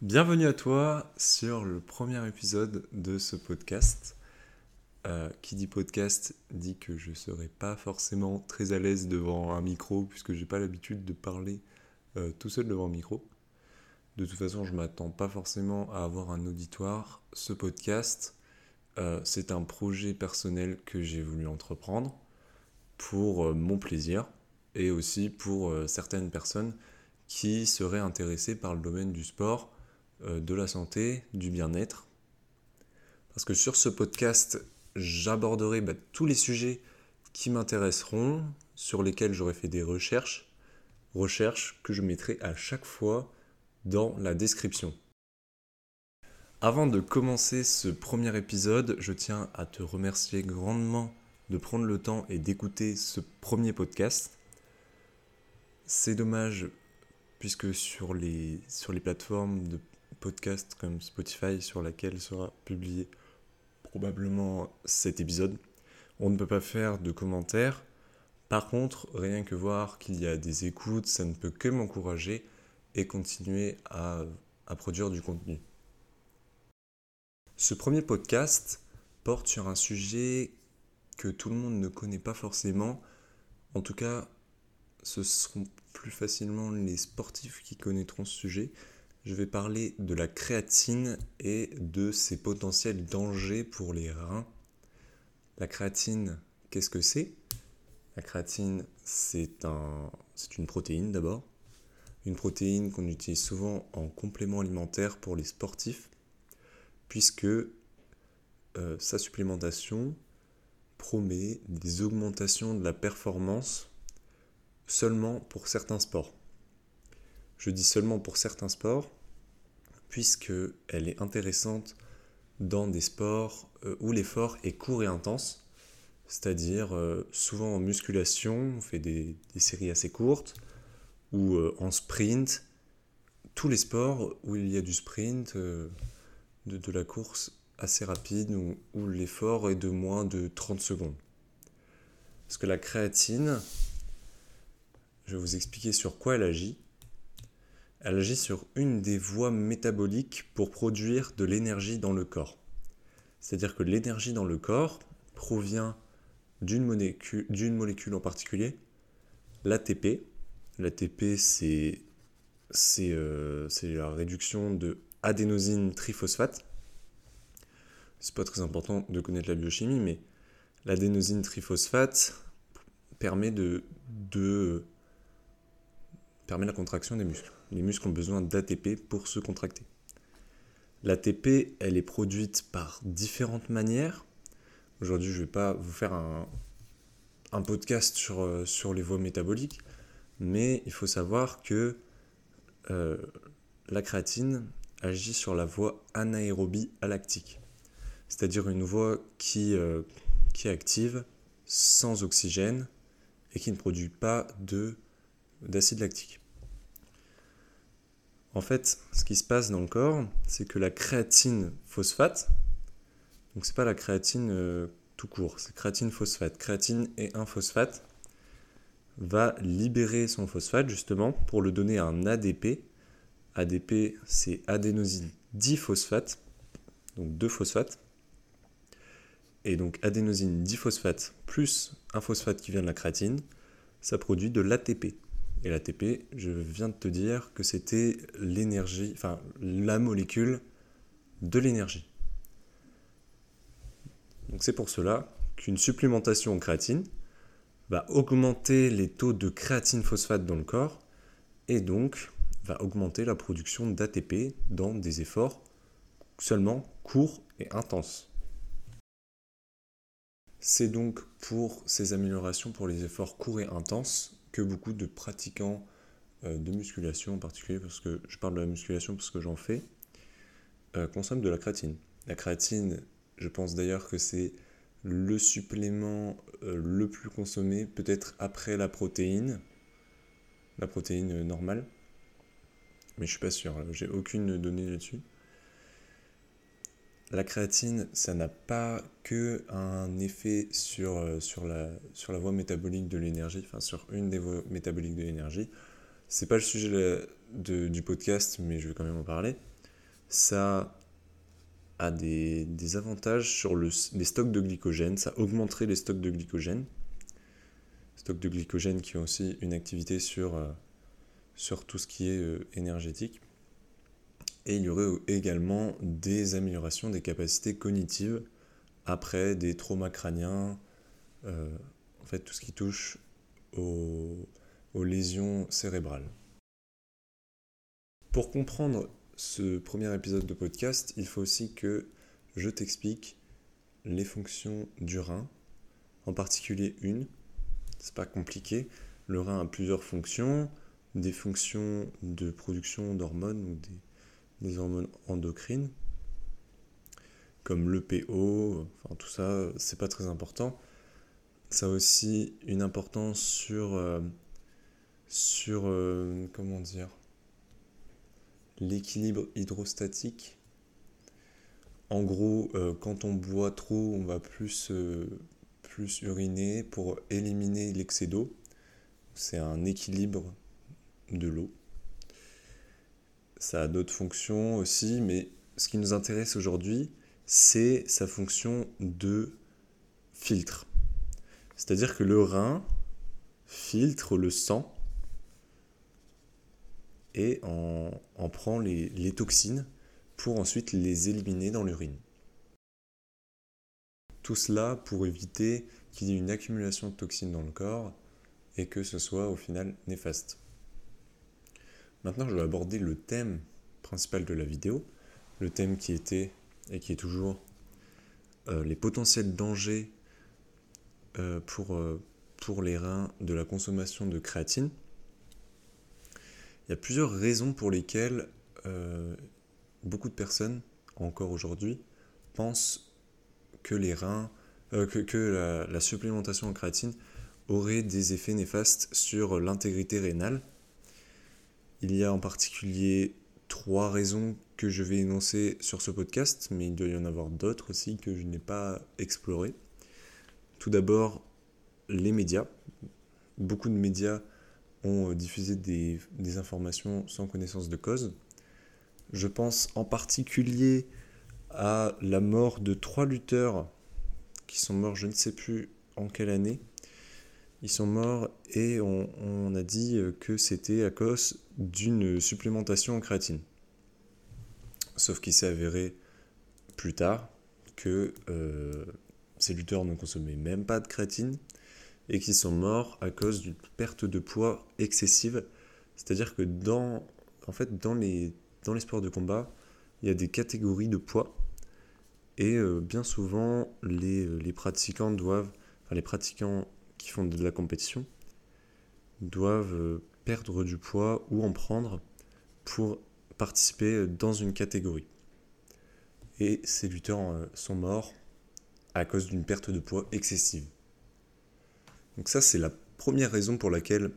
Bienvenue à toi sur le premier épisode de ce podcast. Euh, qui dit podcast dit que je ne serai pas forcément très à l'aise devant un micro puisque j'ai pas l'habitude de parler euh, tout seul devant un micro. De toute façon, je m'attends pas forcément à avoir un auditoire. Ce podcast, euh, c'est un projet personnel que j'ai voulu entreprendre pour mon plaisir et aussi pour certaines personnes qui seraient intéressées par le domaine du sport de la santé, du bien-être. Parce que sur ce podcast, j'aborderai bah, tous les sujets qui m'intéresseront, sur lesquels j'aurai fait des recherches, recherches que je mettrai à chaque fois dans la description. Avant de commencer ce premier épisode, je tiens à te remercier grandement de prendre le temps et d'écouter ce premier podcast. C'est dommage puisque sur les, sur les plateformes de podcast comme Spotify sur laquelle sera publié probablement cet épisode. On ne peut pas faire de commentaires. Par contre, rien que voir qu'il y a des écoutes, ça ne peut que m'encourager et continuer à, à produire du contenu. Ce premier podcast porte sur un sujet que tout le monde ne connaît pas forcément. En tout cas, ce seront plus facilement les sportifs qui connaîtront ce sujet je vais parler de la créatine et de ses potentiels dangers pour les reins. La créatine, qu'est-ce que c'est? La créatine, c'est un, une protéine d'abord. Une protéine qu'on utilise souvent en complément alimentaire pour les sportifs, puisque euh, sa supplémentation promet des augmentations de la performance seulement pour certains sports. Je dis seulement pour certains sports, puisqu'elle est intéressante dans des sports euh, où l'effort est court et intense, c'est-à-dire euh, souvent en musculation, on fait des, séries assez courtes, ou euh, en sprint, tous les sports où il y a du sprint, de, la course assez rapide, où l'effort est de moins de 30 secondes. Parce que la créatine, je vais vous expliquer sur quoi elle agit. Elle agit sur une des voies métaboliques pour produire de l'énergie dans le corps. C'est-à-dire que l'énergie dans le corps provient d'une molécule, en particulier, l'ATP. L'ATP, c'est euh, la réduction de adénosine triphosphate. C'est pas très important de connaître la biochimie, mais l'adénosine triphosphate permet de permet la contraction des muscles les muscles ont besoin d'ATP pour se contracter. L'ATP, elle est produite par différentes manières. Aujourd'hui, je ne vais pas vous faire un, podcast sur, euh, sur les voies métaboliques, mais il faut savoir que euh, la créatine agit sur la voie anaérobie alactique, c'est-à-dire une voie qui, euh, qui est active sans oxygène et qui ne produit pas d'acide lactique. En fait, ce qui se passe dans le corps, c'est que la créatine phosphate, donc c'est pas la créatine euh, tout court, c'est créatine phosphate, créatine et un phosphate, va libérer son phosphate justement pour le donner à un ADP. ADP, c'est adénosine diphosphate, donc deux phosphates. Et donc adénosine diphosphate plus un phosphate qui vient de la créatine, ça produit de l'ATP. Et l'ATP, je viens de te dire que c'était l'énergie, enfin la molécule de l'énergie. Donc c'est pour cela qu'une supplémentation en créatine va augmenter les taux de créatine phosphate dans le corps et donc va augmenter la production d'ATP dans des efforts seulement courts et intenses. C'est donc pour ces améliorations pour les efforts courts et intenses que beaucoup de pratiquants euh, de musculation en particulier, parce que je parle de la musculation parce que j'en fais, euh, consomment de la créatine. La créatine, je pense d'ailleurs que c'est le supplément euh, le plus consommé, peut-être après la protéine, la protéine normale. Mais je suis pas sûr, j'ai aucune donnée là-dessus. La créatine, ça n'a pas que un effet sur, euh, sur, la, sur la voie métabolique de l'énergie, enfin sur une des voies métaboliques de l'énergie. C'est pas le sujet du podcast, mais je vais quand même en parler. ça a des, avantages sur le, les stocks de glycogène, ça augmenterait les stocks de glycogène. Stocks de glycogène qui ont aussi une activité sur, euh, sur tout ce qui est euh, énergétique. Et il y aurait également des améliorations des capacités cognitives après des traumas crâniens, euh, en fait tout ce qui touche aux, aux lésions cérébrales. Pour comprendre ce premier épisode de podcast, il faut aussi que je t'explique les fonctions du rein, en particulier une. C'est pas compliqué. Le rein a plusieurs fonctions, des fonctions de production d'hormones ou des des hormones endocrines, comme l'EPO, enfin tout ça, c'est pas très important. Ça a aussi une importance sur, euh, euh, comment dire, l'équilibre hydrostatique. En gros, euh, quand on boit trop, on va plus uriner pour éliminer l'excès d'eau. C'est un équilibre de l'eau. Ça a d'autres fonctions aussi, mais ce qui nous intéresse aujourd'hui, c'est sa fonction de filtre. C'est-à-dire que le rein filtre le sang et en, prend les, les toxines pour ensuite les éliminer dans l'urine. Tout cela pour éviter qu'il y ait une accumulation de toxines dans le corps et que ce soit au final néfaste. Maintenant, je vais aborder le thème principal de la vidéo, le thème qui était et qui est toujours euh, les potentiels dangers euh, pour, euh, pour les reins de la consommation de créatine. Il y a plusieurs raisons pour lesquelles beaucoup de personnes, encore aujourd'hui, pensent que les reins, que, la, la supplémentation en créatine aurait des effets néfastes sur l'intégrité rénale il y a en particulier trois raisons que je vais énoncer sur ce podcast, mais il doit y en avoir d'autres aussi que je n'ai pas explorées. Tout d'abord, les médias. Beaucoup de médias ont diffusé des, informations sans connaissance de cause. Je pense en particulier à la mort de trois lutteurs qui sont morts je ne sais plus en quelle année, ils sont morts et on, a dit que c'était à cause d'une supplémentation en créatine. Sauf qu'il s'est avéré plus tard que euh, ces lutteurs ne consommaient même pas de créatine et qu'ils sont morts à cause d'une perte de poids excessive. C'est-à-dire que dans, en fait, dans, les, dans les sports de combat, il y a des catégories de poids et euh, bien souvent les, les pratiquants doivent, les pratiquants qui font de la compétition doivent euh, perdre du poids ou en prendre pour participer dans une catégorie. Et ces lutteurs euh, sont morts à cause d'une perte de poids excessive. Donc ça, c'est la première raison pour laquelle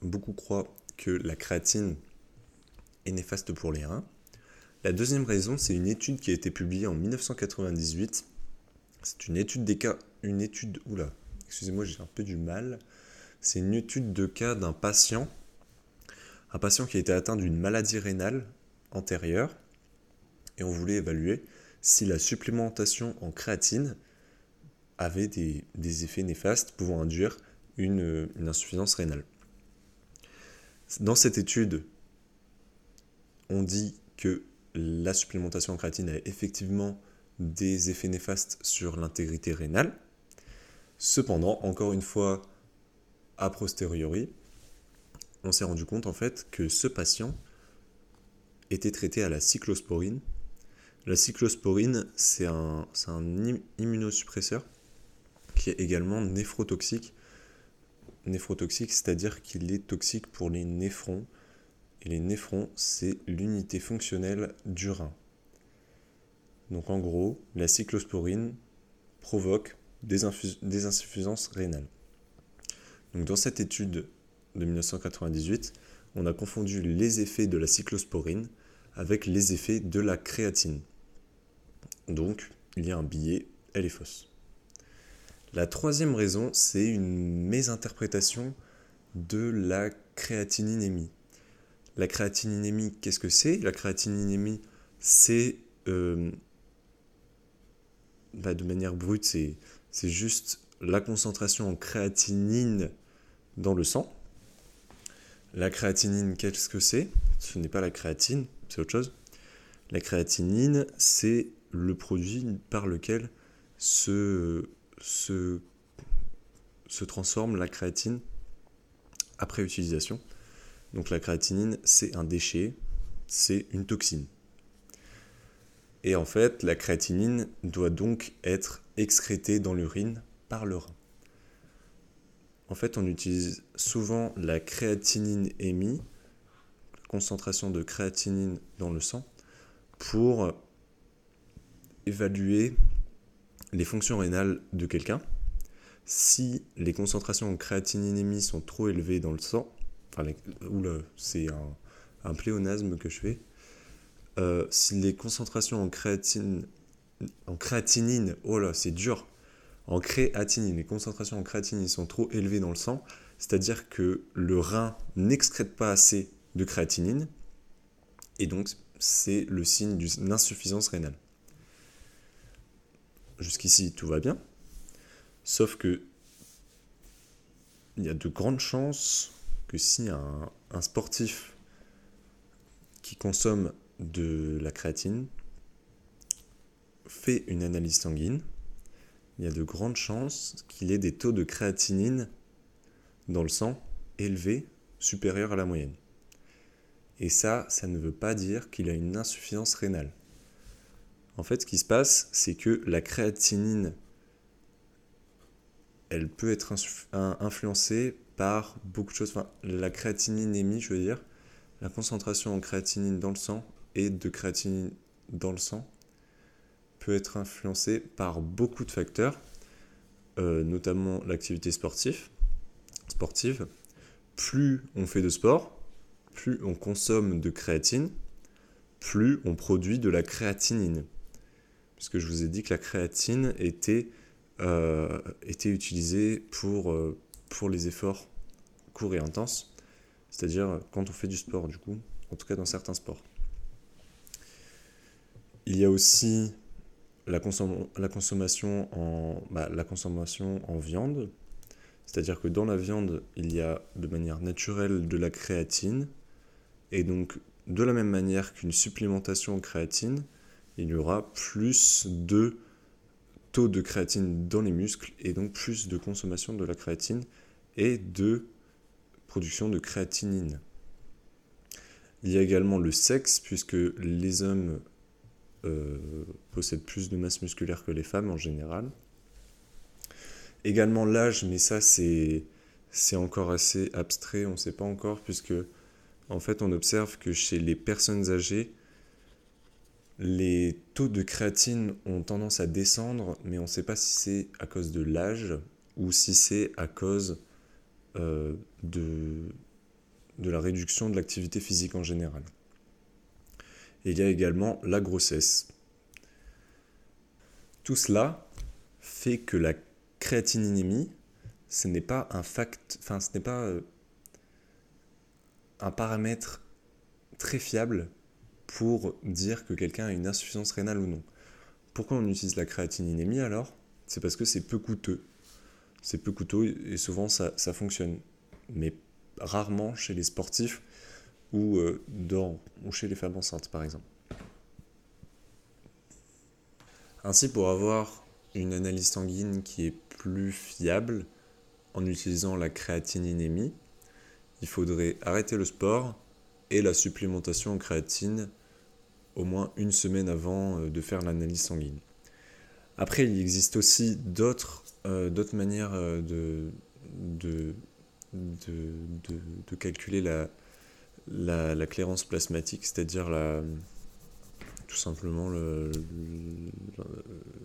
beaucoup croient que la créatine est néfaste pour les reins. La deuxième raison, c'est une étude qui a été publiée en 1998. C'est une étude des cas, une étude, oula, excusez-moi, j'ai un peu du mal. C'est une étude de cas d'un patient, un patient qui a été atteint d'une maladie rénale antérieure, et on voulait évaluer si la supplémentation en créatine avait des, effets néfastes pouvant induire une, une insuffisance rénale. Dans cette étude, on dit que la supplémentation en créatine a effectivement des effets néfastes sur l'intégrité rénale, Cependant, encore une fois, a posteriori, on s'est rendu compte en fait que ce patient était traité à la cyclosporine. La cyclosporine, c'est un, un immunosuppresseur qui est également néphrotoxique. Néphrotoxique, c'est-à-dire qu'il est toxique pour les néphrons. Et les néphrons, c'est l'unité fonctionnelle du rein. Donc en gros, la cyclosporine provoque des, insuffisances rénales. Donc dans cette étude de 1998, on a confondu les effets de la cyclosporine avec les effets de la créatine. Donc, il y a un billet, elle est fausse. La troisième raison, c'est une mésinterprétation de la créatininémie. La créatininémie, qu'est-ce que c'est? La créatininémie, c'est euh, bah, de manière brute, c'est juste la concentration en créatinine dans le sang. La créatinine, qu'est-ce que c'est? Ce n'est pas la créatine, c'est autre chose. La créatinine, c'est le produit par lequel se, transforme la créatine après utilisation. Donc la créatinine, c'est un déchet, c'est une toxine. Et en fait, la créatinine doit donc être excrétée dans l'urine par le rein. En fait, on utilise souvent la créatinine émise, concentration de créatinine dans le sang, pour évaluer les fonctions rénales de quelqu'un. Si les concentrations en créatinine émise sont trop élevées dans le sang, enfin, c'est un, un, pléonasme que je fais, euh, si les concentrations en créatine, en créatinine, oh là, c'est dur, en créatinine, les concentrations en créatinine sont trop élevées dans le sang, c'est-à-dire que le rein n'excrète pas assez de créatinine, et donc c'est le signe d'une insuffisance rénale. Jusqu'ici, tout va bien, sauf que il y a de grandes chances que si un, un sportif qui consomme de la créatine fait une analyse sanguine, il y a de grandes chances qu'il ait des taux de créatinine dans le sang élevés, supérieurs à la moyenne. Et ça, ça ne veut pas dire qu'il a une insuffisance rénale. En fait, ce qui se passe, c'est que la créatinine, elle peut être influencée par beaucoup de choses. Enfin, la créatininémie, je veux dire, la concentration en créatinine dans le sang et de créatinine dans le sang peut être influencée par beaucoup de facteurs, euh, notamment l'activité sportive. sportive. Plus on fait de sport, plus on consomme de créatine, plus on produit de la créatinine. Puisque je vous ai dit que la créatine était, euh, était utilisée pour, euh, pour les efforts courts et intenses, c'est-à-dire quand on fait du sport, du coup, en tout cas dans certains sports. Il y a aussi la, la, consommation, en, bah, la consommation en viande, c'est-à-dire que dans la viande, il y a de manière naturelle de la créatine, et donc de la même manière qu'une supplémentation en créatine, il y aura plus de taux de créatine dans les muscles, et donc plus de consommation de la créatine et de production de créatinine. Il y a également le sexe, puisque les hommes possèdent plus de masse musculaire que les femmes en général. Également l'âge, mais ça c'est encore assez abstrait, on ne sait pas encore, puisque en fait on observe que chez les personnes âgées, les taux de créatine ont tendance à descendre, mais on ne sait pas si c'est à cause de l'âge ou si c'est à cause euh, de la réduction de l'activité physique en général il y a également la grossesse. Tout cela fait que la créatininémie, ce n'est pas un fact, ce n'est pas euh, un paramètre très fiable pour dire que quelqu'un a une insuffisance rénale ou non. Pourquoi on utilise la créatininémie alors? C'est parce que c'est peu coûteux. C'est peu coûteux et souvent ça, ça fonctionne. Mais rarement chez les sportifs ou, euh, dans, chez les femmes enceintes par exemple. Ainsi, pour avoir une analyse sanguine qui est plus fiable en utilisant la créatininémie, il faudrait arrêter le sport et la supplémentation en créatine au moins une semaine avant euh, de faire l'analyse sanguine. Après, il existe aussi d'autres euh, manières de, calculer la, la, clairance plasmatique, c'est-à-dire la, tout simplement le,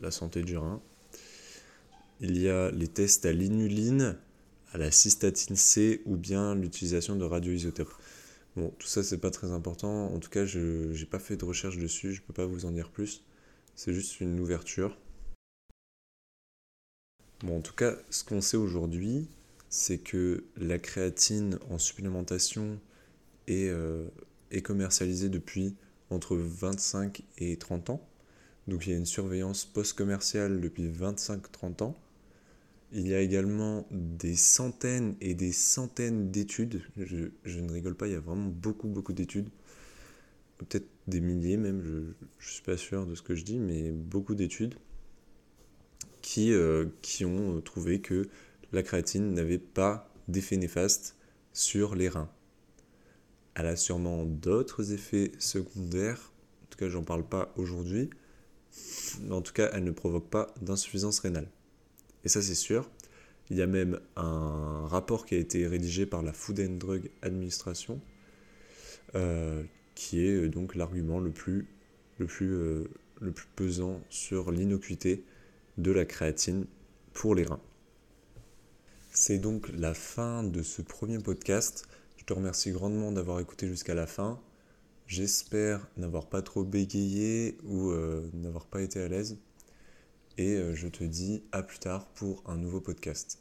la santé du rein. Il y a les tests à l'inuline, à la cystatine C ou bien l'utilisation de radioisotopes. Bon, tout ça c'est pas très important. En tout cas, je n'ai pas fait de recherche dessus, je peux pas vous en dire plus. C'est juste une ouverture. Bon, en tout cas, ce qu'on sait aujourd'hui, c'est que la créatine en supplémentation est, euh, est commercialisée depuis entre 25 et 30 ans. Donc il y a une surveillance post-commerciale depuis 25-30 ans. Il y a également des centaines et des centaines d'études. Je, je, ne rigole pas, il y a vraiment beaucoup, beaucoup d'études. Peut-être des milliers même, je ne suis pas sûr de ce que je dis, mais beaucoup d'études qui, euh, qui ont trouvé que la créatine n'avait pas d'effet néfaste sur les reins. Elle a sûrement d'autres effets secondaires, en tout cas j'en parle pas aujourd'hui, mais en tout cas elle ne provoque pas d'insuffisance rénale. Et ça c'est sûr. Il y a même un rapport qui a été rédigé par la Food and Drug Administration, euh, qui est euh, donc l'argument le plus, le, plus, euh, le plus pesant sur l'innocuité de la créatine pour les reins. C'est donc la fin de ce premier podcast. Je te remercie grandement d'avoir écouté jusqu'à la fin. J'espère n'avoir pas trop bégayé ou n'avoir pas été à l'aise. Et je te dis à plus tard pour un nouveau podcast.